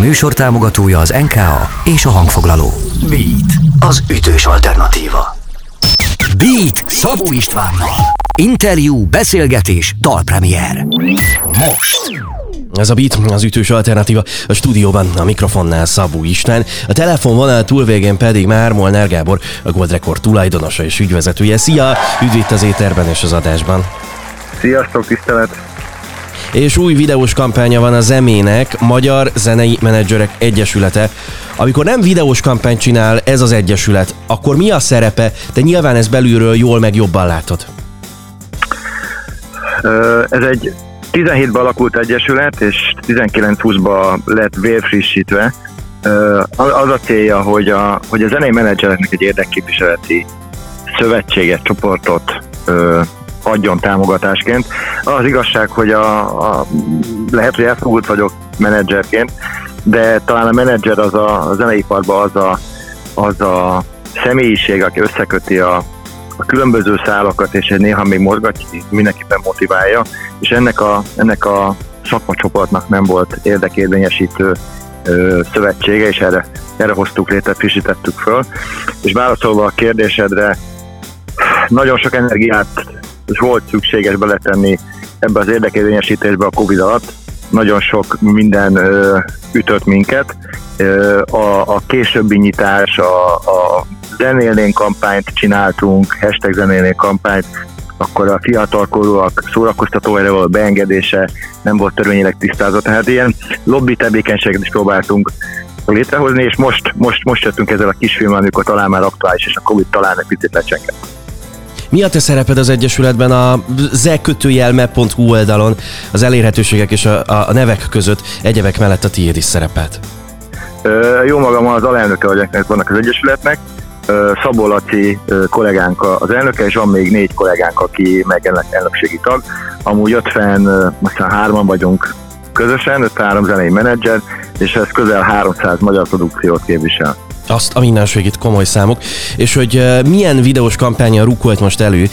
műsor támogatója az NKA és a hangfoglaló. Beat, az ütős alternatíva. Beat Szabó Istvánnal. Interjú, beszélgetés, dalpremier. Most. Ez a Beat, az ütős alternatíva a stúdióban, a mikrofonnál Szabó István, a telefonvonal túlvégén pedig már Molnár Gábor, a Gold Record tulajdonosa és ügyvezetője. Szia! Üdv itt az éterben és az adásban. Sziasztok, tisztelet! És új videós kampánya van a Zemének, Magyar Zenei Menedzserek Egyesülete. Amikor nem videós kampányt csinál ez az egyesület, akkor mi a szerepe? Te nyilván ezt belülről jól meg jobban látod. Ez egy 17-ben alakult egyesület, és 19-20-ban lett vérfrissítve. Az a célja, hogy a, hogy a zenei menedzsereknek egy érdekképviseleti szövetséget, csoportot adjon támogatásként. Az igazság, hogy a, a lehet, hogy elfogult vagyok menedzserként, de talán a menedzser az a, a zeneiparban az a, az a személyiség, aki összeköti a, a különböző szálakat, és néha még mozgatja, mindenképpen motiválja, és ennek a, ennek a szakmacsoportnak nem volt érdekérvényesítő ö, szövetsége, és erre, erre hoztuk létre, frissítettük föl. És válaszolva a kérdésedre, nagyon sok energiát volt szükséges beletenni ebbe az érdekérvényesítésbe a Covid alatt. Nagyon sok minden ö, ütött minket. Ö, a, a későbbi nyitás, a, a zenélnénk kampányt csináltunk, hashtag zenélnénk kampányt, akkor a fiatalkorúak szórakoztató erre beengedése nem volt törvényileg tisztázott. Tehát ilyen lobby tevékenységet is próbáltunk létrehozni, és most, most, most jöttünk ezzel a kisfilmmel, amikor talán már aktuális, és a Covid talán egy picit lecsengett. Mi a te szereped az Egyesületben a zekötőjelme.hu oldalon az elérhetőségek és a, a nevek között egyebek mellett a tiéd is szerepelt? Ö, jó magam az alelnöke vagyok vannak az Egyesületnek, Szabó Laci kollégánk az elnöke, és van még négy kollégánk, aki meg elnökségi tag. Amúgy 50, aztán hárman vagyunk közösen, 53 zenei menedzser, és ez közel 300 magyar produkciót képvisel azt a mindenségét komoly számok, és hogy milyen videós kampánya rukolt most elő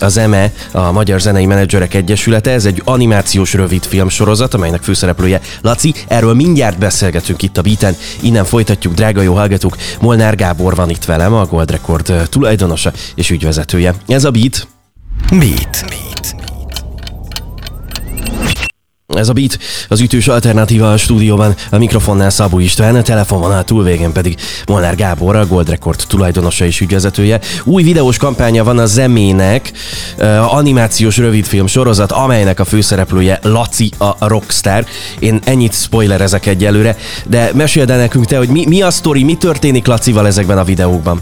az EME, a Magyar Zenei Menedzserek Egyesülete. Ez egy animációs rövid filmsorozat, amelynek főszereplője Laci. Erről mindjárt beszélgetünk itt a Beaten. Innen folytatjuk, drága jó hallgatók. Molnár Gábor van itt velem, a Gold Record tulajdonosa és ügyvezetője. Ez a Beat. Beat. Beat. Ez a Beat, az ütős alternatíva a stúdióban, a mikrofonnál Szabó István, a telefonvonal túlvégén pedig Molnár Gábor, a Gold Record tulajdonosa és ügyvezetője. Új videós kampánya van a Zemének, animációs rövidfilm sorozat, amelynek a főszereplője Laci a rockstar. Én ennyit spoilerezek egyelőre, de meséld el nekünk te, hogy mi, mi a sztori, mi történik Lacival ezekben a videókban?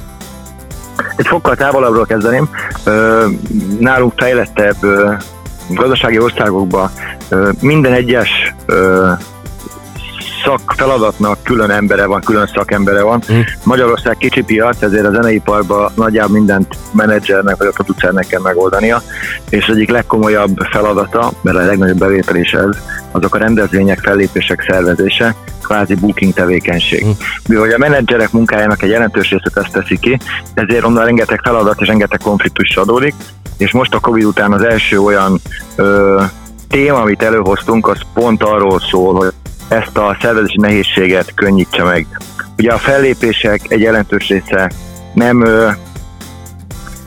Egy fokkal távolabbról kezdeném. Nálunk fejlettebb gazdasági országokban minden egyes szakfeladatnak külön embere van, külön szakembere van. Mm. Magyarország kicsi piac, ezért a zeneiparban nagyjából mindent menedzsernek vagy a producernek kell megoldania, és egyik legkomolyabb feladata, mert a legnagyobb bevétel is ez, azok a rendezvények, fellépések szervezése, kvázi booking tevékenység. Mm. Mivel a menedzserek munkájának egy jelentős részét ezt teszi ki, ezért onnan rengeteg feladat és rengeteg konfliktus adódik, és most a Covid után az első olyan ö, téma, amit előhoztunk, az pont arról szól, hogy ezt a szervezési nehézséget könnyítse meg. Ugye a fellépések egy jelentős része nem ö,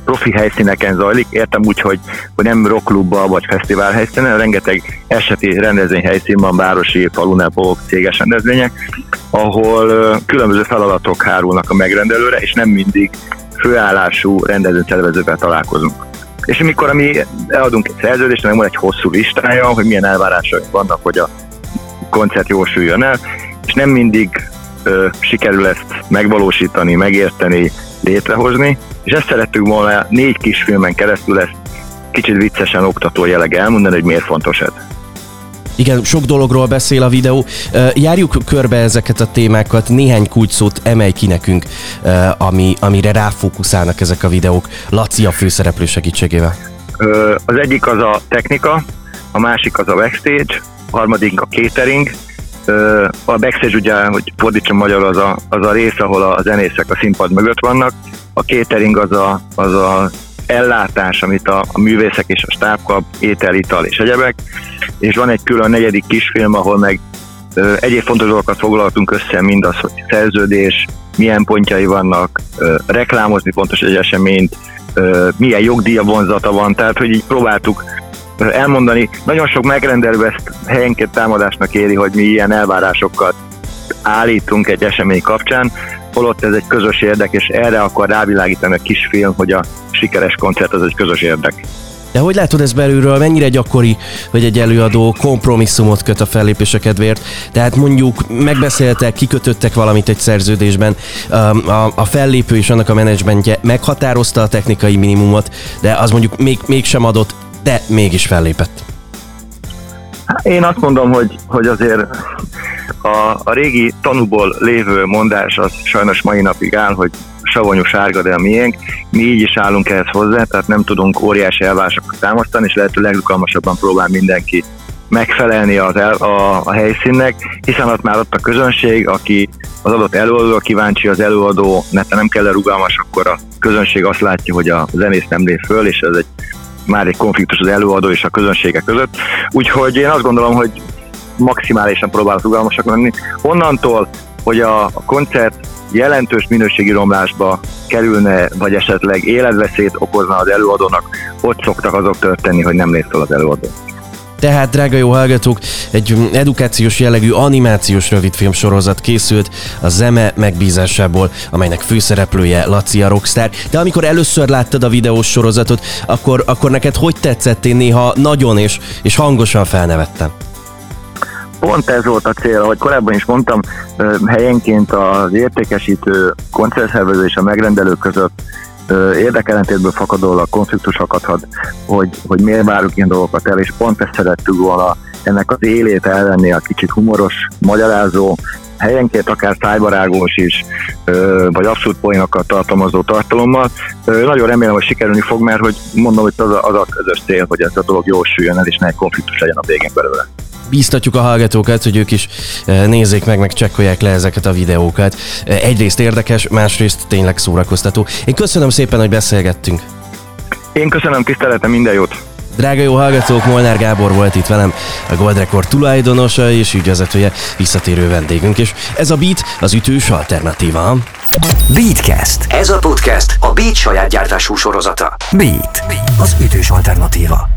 profi helyszíneken zajlik, értem úgy, hogy, hogy nem rockklubban vagy fesztivál helyszínen, rengeteg eseti rendezvényhelyszín van, városi, falunapok, céges rendezvények, ahol ö, különböző feladatok hárulnak a megrendelőre, és nem mindig főállású rendezvényszervezővel találkozunk. És amikor mi eladunk egy szerződést, meg van egy hosszú listája, hogy milyen elvárásaink vannak, hogy a koncert jósuljon el, és nem mindig ö, sikerül ezt megvalósítani, megérteni, létrehozni, és ezt szerettük volna négy kis filmen keresztül ezt kicsit viccesen oktató jelleg elmondani, hogy miért fontos ez. Igen, sok dologról beszél a videó. Járjuk körbe ezeket a témákat, néhány kulcsszót emelj ki nekünk, ami, amire ráfókuszálnak ezek a videók. Laci a főszereplő segítségével. Az egyik az a technika, a másik az a backstage, a harmadik a catering, a backstage ugye, hogy fordítsam magyar, az a, az a rész, ahol a zenészek a színpad mögött vannak, a catering az a, az a ellátás, amit a, a művészek és a stáb kap, étel, és egyebek, és van egy külön negyedik kisfilm, ahol meg Egyéb fontos dolgokat foglaltunk össze, mindaz, hogy szerződés, milyen pontjai vannak, reklámozni fontos egy eseményt, milyen jogdíja vonzata van, tehát hogy így próbáltuk elmondani. Nagyon sok megrendelő ezt helyenként támadásnak éri, hogy mi ilyen elvárásokat állítunk egy esemény kapcsán, holott ez egy közös érdek, és erre akar rávilágítani a kisfilm, hogy a sikeres koncert az egy közös érdek. De hogy látod ez belülről, mennyire gyakori, hogy egy előadó kompromisszumot köt a fellépése kedvéért? Tehát mondjuk megbeszéltek, kikötöttek valamit egy szerződésben, a, a fellépő és annak a menedzsmentje meghatározta a technikai minimumot, de az mondjuk még, mégsem adott, de mégis fellépett. Én azt mondom, hogy, hogy azért a, a régi tanúból lévő mondás az sajnos mai napig áll, hogy savanyú sárga, de a miénk. Mi így is állunk ehhez hozzá, tehát nem tudunk óriási elvárásokat támasztani, és lehető legrugalmasabban próbál mindenki megfelelni az el, a, a helyszínnek, hiszen ott már ott a közönség, aki az adott előadó kíváncsi, az előadó, mert nem kell rugalmas, akkor a közönség azt látja, hogy a zenész nem lép föl, és ez egy már egy konfliktus az előadó és a közönsége között. Úgyhogy én azt gondolom, hogy maximálisan próbálok rugalmasak lenni. Onnantól, hogy a, a koncert jelentős minőségi romlásba kerülne, vagy esetleg életveszélyt okozna az előadónak, ott szoktak azok történni, hogy nem lép fel az előadó. Tehát, drága jó hallgatók, egy edukációs jellegű animációs rövidfilm sorozat készült a zeme megbízásából, amelynek főszereplője Laci a Rockstar. De amikor először láttad a videós sorozatot, akkor, akkor neked hogy tetszett? Én néha nagyon és, és hangosan felnevettem pont ez volt a cél, ahogy korábban is mondtam, helyenként az értékesítő koncertszervező és a megrendelő között érdekelentétből fakadólag konfliktus akadhat, hogy, hogy miért várjuk ilyen dolgokat el, és pont ezt szerettük volna ennek az élét elvenni a kicsit humoros, magyarázó, helyenként akár tájbarágós is, vagy abszolút poénokat tartalmazó tartalommal. Nagyon remélem, hogy sikerülni fog, mert hogy mondom, hogy az a, az a közös cél, hogy ez a dolog jól süljön el, és ne konfliktus legyen a végén belőle bíztatjuk a hallgatókat, hogy ők is eh, nézzék meg, meg csekkolják le ezeket a videókat. Eh, egyrészt érdekes, másrészt tényleg szórakoztató. Én köszönöm szépen, hogy beszélgettünk. Én köszönöm, tiszteletem, minden jót! Drága jó hallgatók, Molnár Gábor volt itt velem, a Gold Record tulajdonosa és ügyvezetője, visszatérő vendégünk, és ez a Beat az ütős alternatíva. Beatcast. Ez a podcast a Beat saját gyártású sorozata. Beat, az ütős alternatíva.